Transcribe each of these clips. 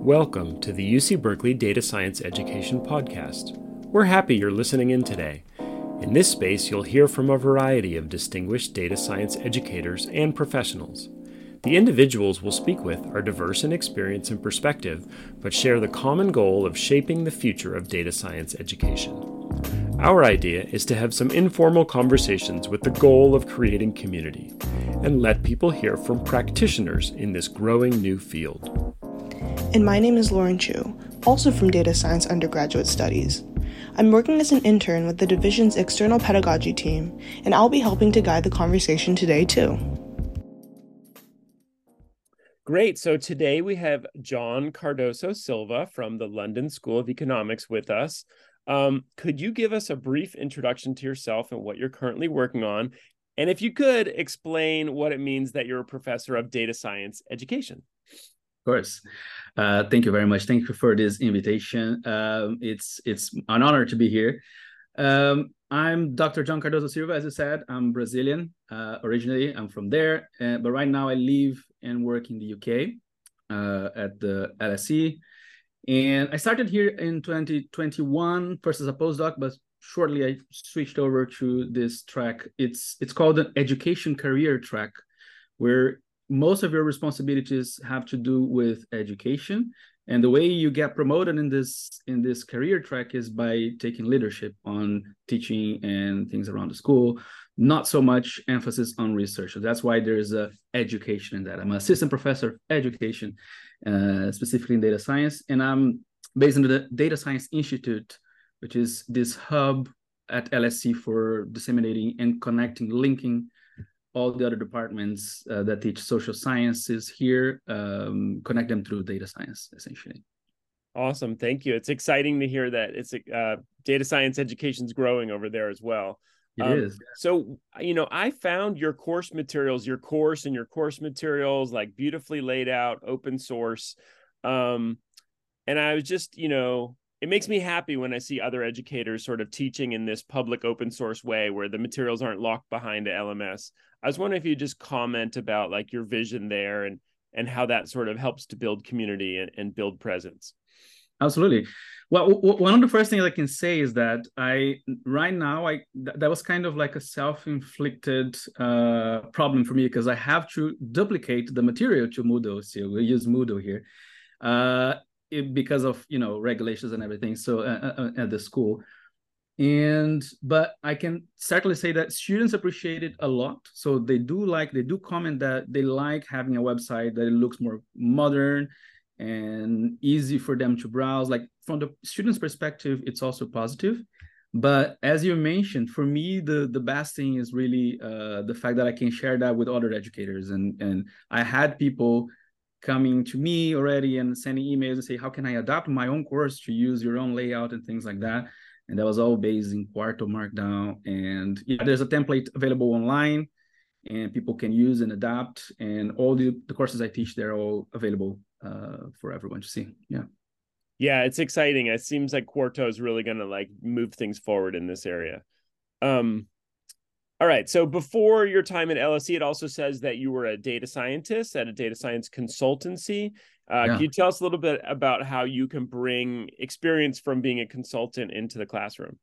Welcome to the UC Berkeley Data Science Education Podcast. We're happy you're listening in today. In this space, you'll hear from a variety of distinguished data science educators and professionals. The individuals we'll speak with are diverse in experience and perspective, but share the common goal of shaping the future of data science education. Our idea is to have some informal conversations with the goal of creating community and let people hear from practitioners in this growing new field. And my name is Lauren Chu, also from Data Science Undergraduate Studies. I'm working as an intern with the division's external pedagogy team, and I'll be helping to guide the conversation today too. Great. So today we have Jon Cardoso Silva from the London School of Economics with us. Um, could you give us a brief introduction to yourself and what you're currently working on? And if you could explain what it means that you're a professor of data science education. Of course. Uh, thank you very much. Thank you for this invitation. Um, it's it's an honor to be here. Um, I'm Dr. Jon Cardoso Silva, as you said. I'm Brazilian uh, originally. I'm from there, uh, but right now I live and work in the UK uh, at the LSE. And I started here in 2021, first as a postdoc, but shortly I switched over to this track. It's it's called an education career track, where most of your responsibilities have to do with education. And the way you get promoted in this in this career track is by taking leadership on teaching and things around the school not so much emphasis on research. So that's why there's a education in that. I'm an assistant professor of education uh, specifically in data science and i'm based in the data science institute which is this hub at LSE for disseminating and connecting linking all the other departments uh, that teach social sciences here um, connect them through data science essentially. Awesome. Thank you. It's exciting to hear that it's uh, data science education is growing over there as well. It um, is. so you know i found your course materials your course and your course materials like beautifully laid out open source. Um, and i was just you know it makes me happy when I see other educators sort of teaching in this public open source way where the materials aren't locked behind a LMS. I was wondering if you just comment about like your vision there and and how that sort of helps to build community and, and build presence. Absolutely. Well, one of the first things I can say is that I right now I th- that was kind of like a self-inflicted uh, problem for me because I have to duplicate the material to Moodle. So we use Moodle here. Uh, because of you know regulations and everything so uh, uh, uh, at the school. And but i can certainly say that students appreciate it a lot. So they do like they do comment that they like having a website that it looks more modern and easy for them to browse. Like from the students perspective it's also positive. But as you mentioned for me the the best thing is really uh, the fact that i can share that with other educators. And and i had people coming to me already and sending emails and say, how can I adapt my own course to use your own layout and things like that. And that was all based in Quarto Markdown. And yeah, there's a template available online and people can use and adapt. And all the, the courses I teach, they're all available uh, for everyone to see. Yeah. Yeah, it's exciting. It seems like Quarto is really going to like move things forward in this area. Um, all right. So before your time at LSE, it also says that you were a data scientist at a data science consultancy. Uh, yeah. Can you tell us a little bit about how you can bring experience from being a consultant into the classroom?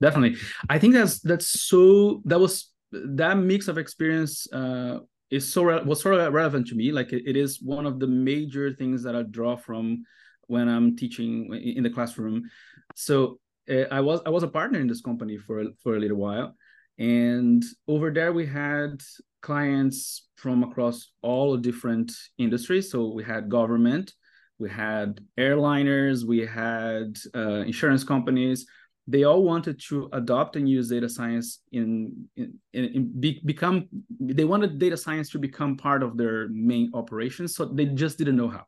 Definitely. I think that's that's so that was that mix of experience uh, is so re- was so relevant to me. Like it, it is one of the major things that I draw from when I'm teaching in the classroom. So uh, I was I was a partner in this company for for a little while and over there, we had clients from across all different industries. So we had government, we had airliners, we had uh, insurance companies. They all wanted to adopt and use data science in, in, in, be, become. They wanted data science to become part of their main operations, so they just didn't know how.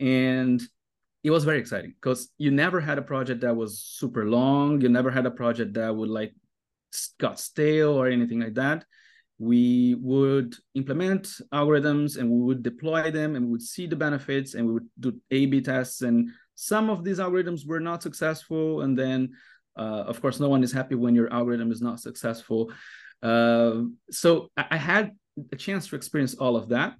And it was very exciting because you never had a project that was super long. You never had a project that would like got stale or anything like that, we would implement algorithms and we would deploy them and we would see the benefits and we would do A/B tests. And some of these algorithms were not successful, and then uh, of course no one is happy when your algorithm is not successful. Uh, so I, had a chance to experience all of that.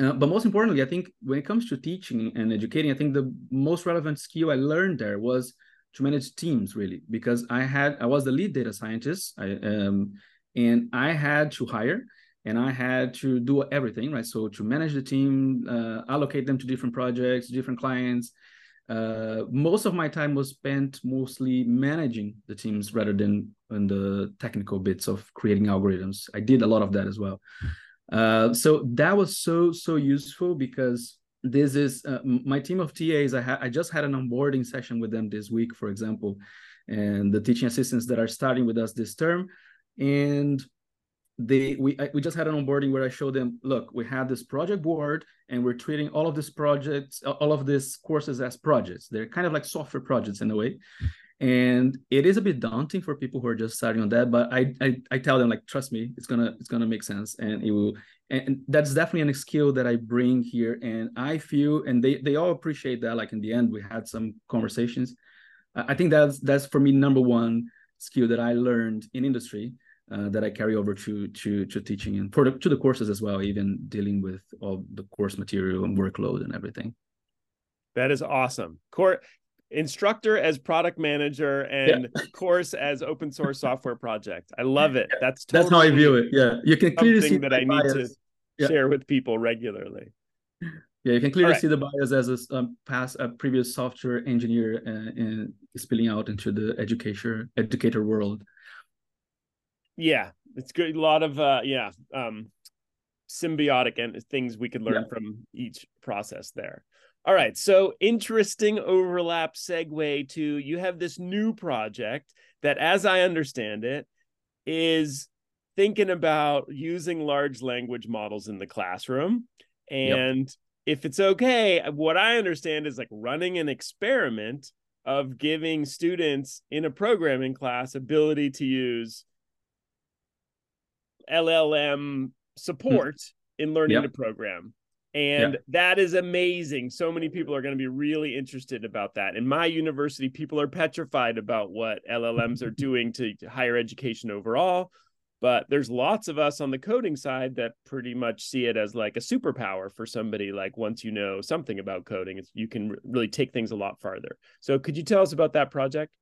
Uh, but most importantly, I think when it comes to teaching and educating, I think the most relevant skill I learned there was to manage teams really because I had I was the lead data scientist I, um, and I had to hire and I had to do everything right? So to manage the team uh, allocate them to different projects different clients uh, most of my time was spent mostly managing the teams rather than on the technical bits of creating algorithms. I did a lot of that as well. Uh, so that was so so useful because this is uh, my team of TAs. I, ha- I just had an onboarding session with them this week, for example, and the teaching assistants that are starting with us this term, and they we I, we just had an onboarding where I showed them, look, we have this project board, and we're treating all of these projects, all of these courses as projects. They're kind of like software projects in a way, and it is a bit daunting for people who are just starting on that. But I I, I tell them like, trust me, it's gonna it's gonna make sense, and it will and that's definitely a skill that I bring here. And I feel, and they they all appreciate that. Like in the end, we had some conversations. I think that's that's for me number one skill that I learned in industry uh, that I carry over to to to teaching and for the, to the courses as well, even dealing with all the course material and workload and everything. That is awesome. Core instructor as product manager and yeah. course as open source software project. I love it. That's totally that's how I view it. Yeah, you can clearly see that I need to yeah. share with people regularly. Yeah, you can clearly right. see the bias as a um, past a previous software engineer uh, and spilling out into the educator educator world. Yeah, it's good. A lot of uh, yeah, um, symbiotic and things we could learn yeah. from each process there. All right. So interesting overlap segue to you have this new project that, as I understand it, is thinking about using large language models in the classroom. And yep. if it's okay, what I understand is like running an experiment of giving students in a programming class ability to use LLM support mm. in learning yep. to program. And yeah. that is amazing. So many people are going to be really interested about that. In my university, people are petrified about what LLMs are doing to higher education overall. But there's lots of us on the coding side that pretty much see it as like a superpower for somebody. Like once you know something about coding, you can really take things a lot farther. So could you tell us about that project?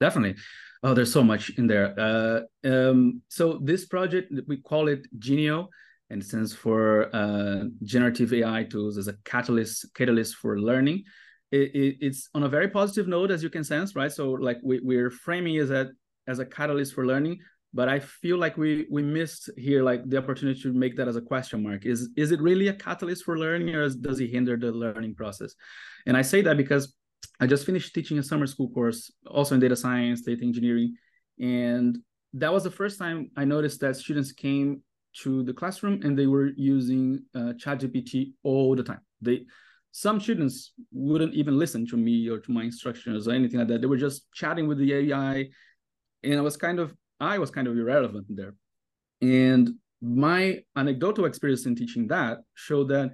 Definitely. Oh, there's so much in there. Uh, um, so this project we call it GENIAL and stands for uh, generative AI tools as a catalyst catalyst for learning. It, it, it's on a very positive note, as you can sense, right? So like we, we're framing as a as a catalyst for learning, but I feel like we we missed here like the opportunity to make that as a question mark. Is is it really a catalyst for learning, or does it hinder the learning process? And I say that because I just finished teaching a summer school course, also in data science, data engineering, and that was the first time I noticed that students came to the classroom and they were using uh, ChatGPT all the time. They some students wouldn't even listen to me or to my instructions or anything like that. They were just chatting with the AI, and I was kind of I was kind of irrelevant there. And my anecdotal experience in teaching that showed that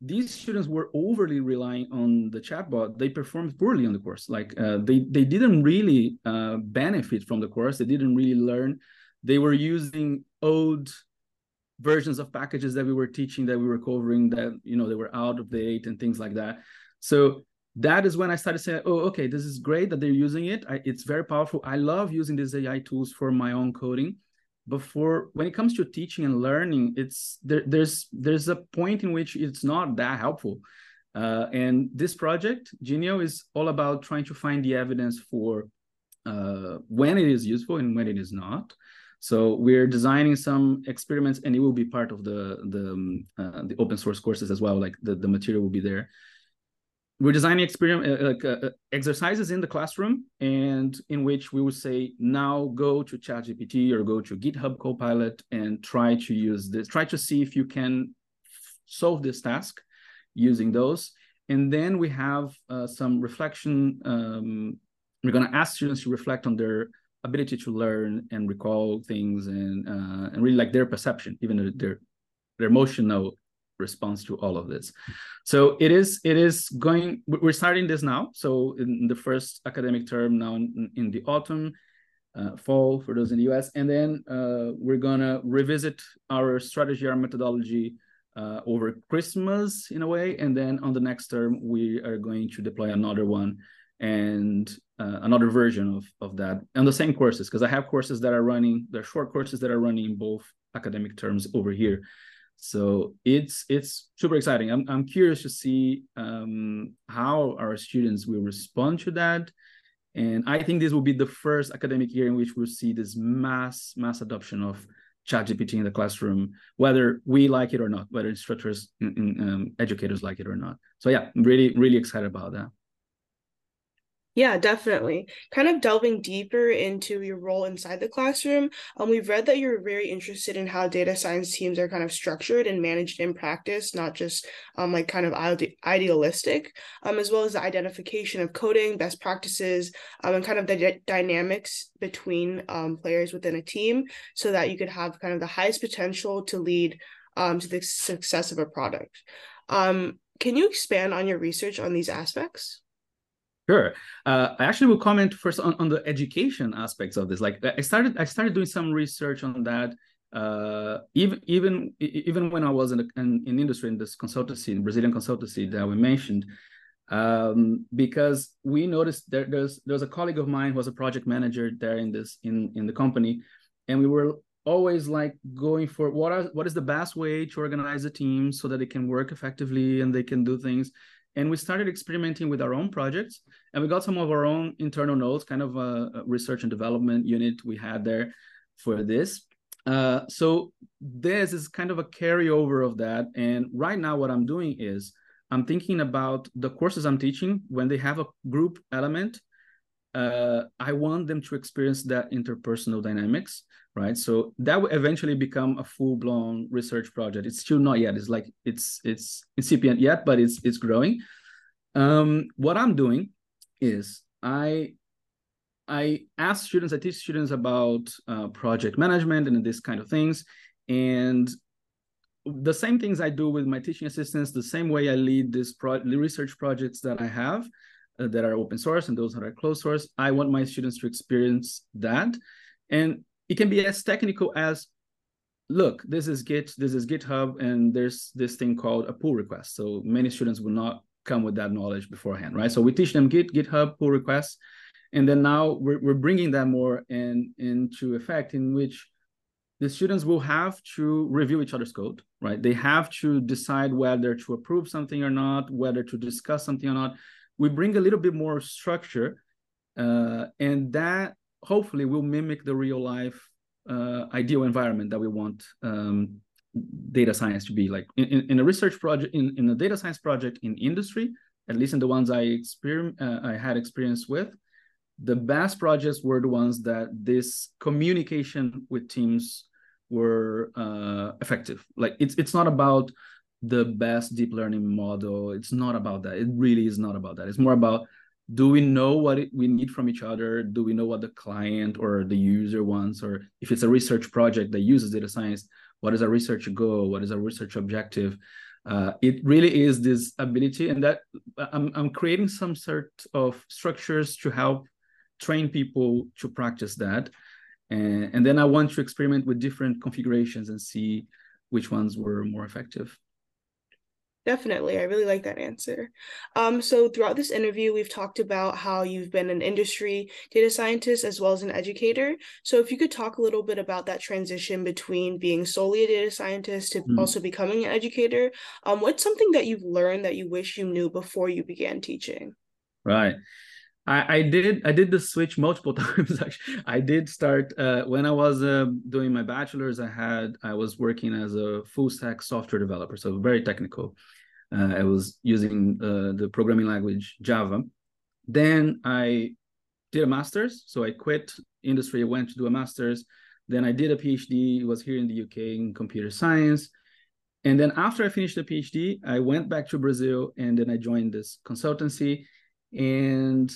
these students were overly relying on the chatbot. They performed poorly on the course. Like uh, they they didn't really uh, benefit from the course. They didn't really learn. They were using old versions of packages that we were teaching that we were covering that you know they were out of date and things like that. So that is when i started saying oh okay this is great that they're using it. I, it's very powerful. I love using these ai tools for my own coding. But for when it comes to teaching and learning it's there, there's there's a point in which it's not that helpful. Uh, and this project GENIAL is all about trying to find the evidence for uh, when it is useful and when it is not so we're designing some experiments, and it will be part of the the um, uh, the open source courses as well. Like the, the material will be there. We're designing experiment uh, like uh, uh exercises in the classroom, and in which we will say now go to ChatGPT or go to GitHub Copilot and try to use this. Try to see if you can solve this task using those. And then we have uh, some reflection. Um, we're going to ask students to reflect on their ability to learn and recall things and uh, and really like their perception, even their their emotional response to all of this. So it is it is going. We're starting this now. So in the first academic term now in, in the autumn, uh, fall for those in the US, and then uh, we're gonna revisit our strategy, our methodology uh, over Christmas in a way, and then on the next term we are going to deploy another one and uh, another version of of that and the same courses because I have courses that are running, they're short courses that are running in both academic terms over here. So it's it's super exciting. I'm I'm curious to see um, how our students will respond to that. And I think this will be the first academic year in which we'll see this mass mass adoption of ChatGPT in the classroom, whether we like it or not, whether instructors, um, educators like it or not. So yeah, I'm really, really excited about that. Yeah, definitely. Kind of delving deeper into your role inside the classroom, um, we've read that you're very interested in how data science teams are kind of structured and managed in practice, not just um, like kind of ide- idealistic, um, as well as the identification of coding, best practices, um, and kind of the d- dynamics between um, players within a team so that you could have kind of the highest potential to lead um, to the success of a product. Um, can you expand on your research on these aspects? Sure. Uh, I actually will comment first on, on the education aspects of this. Like I started, I started doing some research on that. Uh, even even even when I was in, in, in industry in this consultancy, in Brazilian consultancy that we mentioned, um, because we noticed there, there's there's a colleague of mine who was a project manager there in this in in the company, and we were always like going for what are what is the best way to organize a team so that they can work effectively and they can do things and we started experimenting with our own projects and we got some of our own internal notes kind of a, research and development unit we had there for this. Uh, so this is kind of a carryover of that and right now what i'm doing is i'm thinking about the courses i'm teaching when they have a group element uh, I want them to experience that interpersonal dynamics, right? So that will eventually become a full blown research project. It's still not yet. It's like it's it's incipient yet, but it's it's growing. Um, what I'm doing is I I ask students, I teach students about uh, project management and this kind of things, and the same things I do with my teaching assistants, the same way I lead this pro- research projects that I have Uh, that are open source and those that are closed source. I want my students to experience that. And it can be as technical as look, this is Git, this is GitHub, and there's this thing called a pull request. So many students will not come with that knowledge beforehand, right? So we teach them Git, GitHub, pull requests. And then now we're, we're bringing that more in, into effect in which the students will have to review each other's code, right? They have to decide whether to approve something or not, whether to discuss something or not we bring a little bit more structure uh, and that hopefully will mimic the real life uh, ideal environment that we want um, data science to be. Like in, in a research project in, in a data science project in industry at least in the ones i experienced uh, i had experience with the best projects were the ones that this communication with teams were uh, effective. Like it's it's not about the best deep learning model. It's not about that. It really is not about that. It's more about do we know what we need from each other? Do we know what the client or the user wants? Or if it's a research project that uses data science, what is our research goal? What is our research objective? Uh, it really is this ability, and that I'm, I'm creating some sort of structures to help train people to practice that. And, and then I want to experiment with different configurations and see which ones were more effective. Definitely. I really like that answer. Um, so throughout this interview, we've talked about how you've been an industry data scientist as well as an educator. So if you could talk a little bit about that transition between being solely a data scientist to mm. also becoming an educator, um, what's something that you've learned that you wish you knew before you began teaching? Right. I, I did I did the switch multiple times actually. I did start uh, when I was uh, doing my bachelor's. I had I was working as a full stack software developer, so very technical. Uh, I was using uh, the programming language Java. Then I did a master's. So I quit industry, went to do a master's. Then I did a PhD. It was here in the UK in computer science. And then after I finished the PhD, I went back to Brazil and then I joined this consultancy. And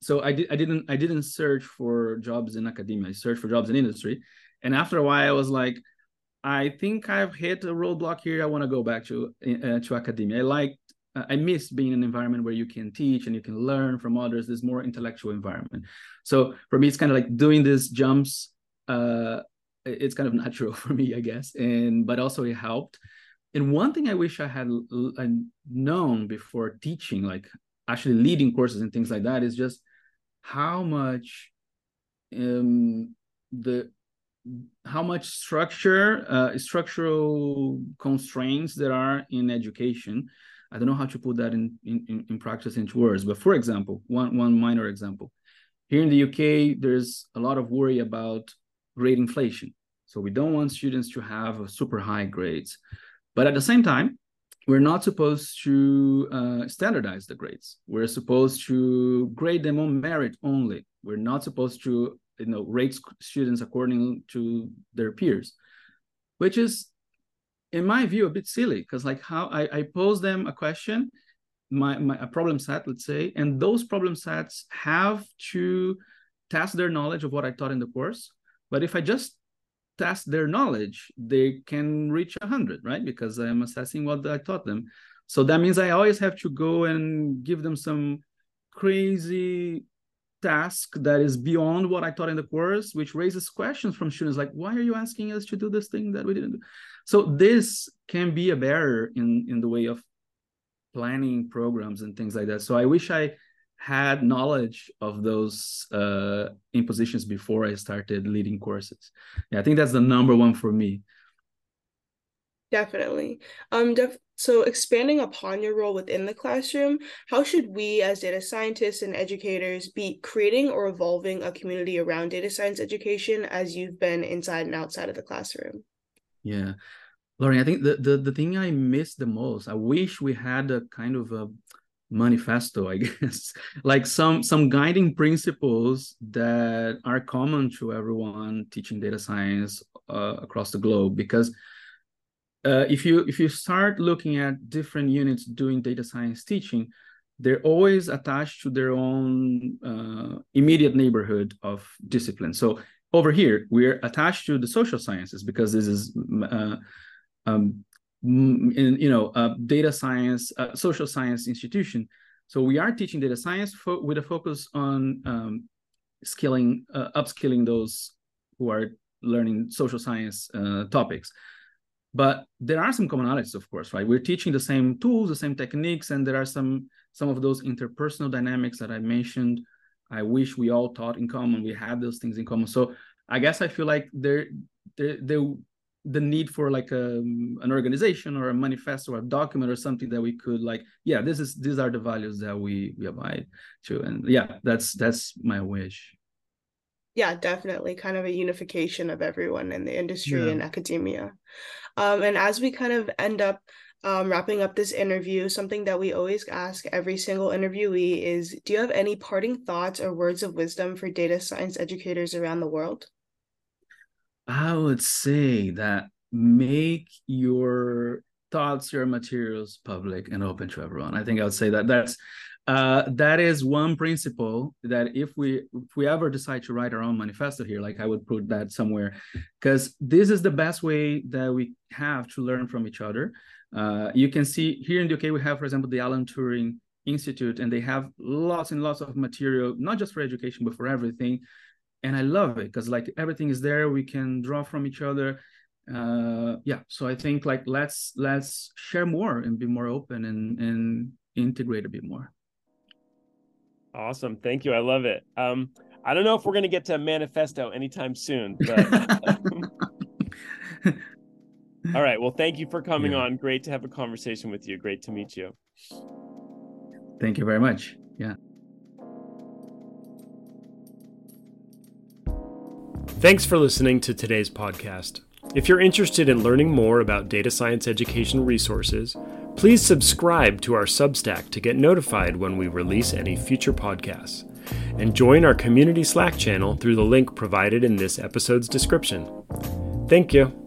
so I did I didn't I didn't search for jobs in academia. I searched for jobs in industry. And after a while I was like, I think I've hit a roadblock here. I want to go back to uh, to academia. I like uh, I miss being in an environment where you can teach and you can learn from others. This more intellectual environment. So for me, it's kind of like doing these jumps. Uh, it's kind of natural for me, I guess, and but also it helped. and one thing I wish I had known before teaching, like actually leading courses and things like that, is just how much um, the how much structure uh, structural constraints there are in education. I don't know how to put that in, in in practice into words but for example one one minor example. Here in the uk there's a lot of worry about grade inflation. So we don't want students to have super high grades but at the same time we're not supposed to uh, standardize the grades. We're supposed to grade them on merit only. We're not supposed to you know rate students according to their peers which is in my view a bit silly because like how I, I pose them a question my, my a problem set let's say and those problem sets have to test their knowledge of what i taught in the course. But if i just test their knowledge they can reach 100 right? Because i'm assessing what i taught them. So that means i always have to go and give them some crazy task that is beyond what I taught in the course, which raises questions from students like, why are you asking us to do this thing that we didn't do? So this can be a barrier in, in the way of planning programs and things like that. So I wish I had knowledge of those uh, impositions before I started leading courses. Yeah, I think that's the number one for me. Definitely. Um, def- so expanding upon your role within the classroom, how should we as data scientists and educators be creating or evolving a community around data science education as you've been inside and outside of the classroom? Yeah. Lauren, I think the, the, the thing I miss the most, I wish we had a kind of a manifesto, I guess, like some some guiding principles that are common to everyone teaching data science uh, across the globe because uh, if you if you start looking at different units doing data science teaching, they're always attached to their own uh, immediate neighborhood of discipline. So over here, we're attached to the social sciences because this is uh, um, in, you know a data science, social science institution. So we are teaching data science with a focus on um, skilling, uh, upskilling those who are learning social science uh, topics but there are some commonalities of course right? We're teaching the same tools the same techniques and there are some some of those interpersonal dynamics that i mentioned i wish we all taught in common. We had those things in common. So i guess i feel like there there, there the need for like a, an organization or a manifesto or a document or something that we could like yeah this is these are the values that we we abide to. And yeah that's that's my wish yeah definitely kind of a unification of everyone in the industry yeah. and academia um, and as we kind of end up um, wrapping up this interview, something that we always ask every single interviewee is Do you have any parting thoughts or words of wisdom for data science educators around the world? I would say that make your thoughts, your materials public and open to everyone. I think I would say that that's uh, that is one principle that if we if we ever decide to write our own manifesto here like i would put that somewhere. Because this is the best way that we have to learn from each other. Uh, you can see here in the uk we have for example the alan turing institute and they have lots and lots of material not just for education but for everything. And i love it because like everything is there we can draw from each other. Uh yeah so i think like let's let's share more and be more open and and integrate a bit more Awesome. Thank you. I love it. Um, I don't know if we're going to get to a manifesto anytime soon, but. Um, all right. Well, thank you for coming yeah. on. Great to have a conversation with you. Great to meet you. Thank you very much. Yeah. Thanks for listening to today's podcast. If you're interested in learning more about data science education resources, Please subscribe to our Substack to get notified when we release any future podcasts. And join our community Slack channel through the link provided in this episode's description. Thank you.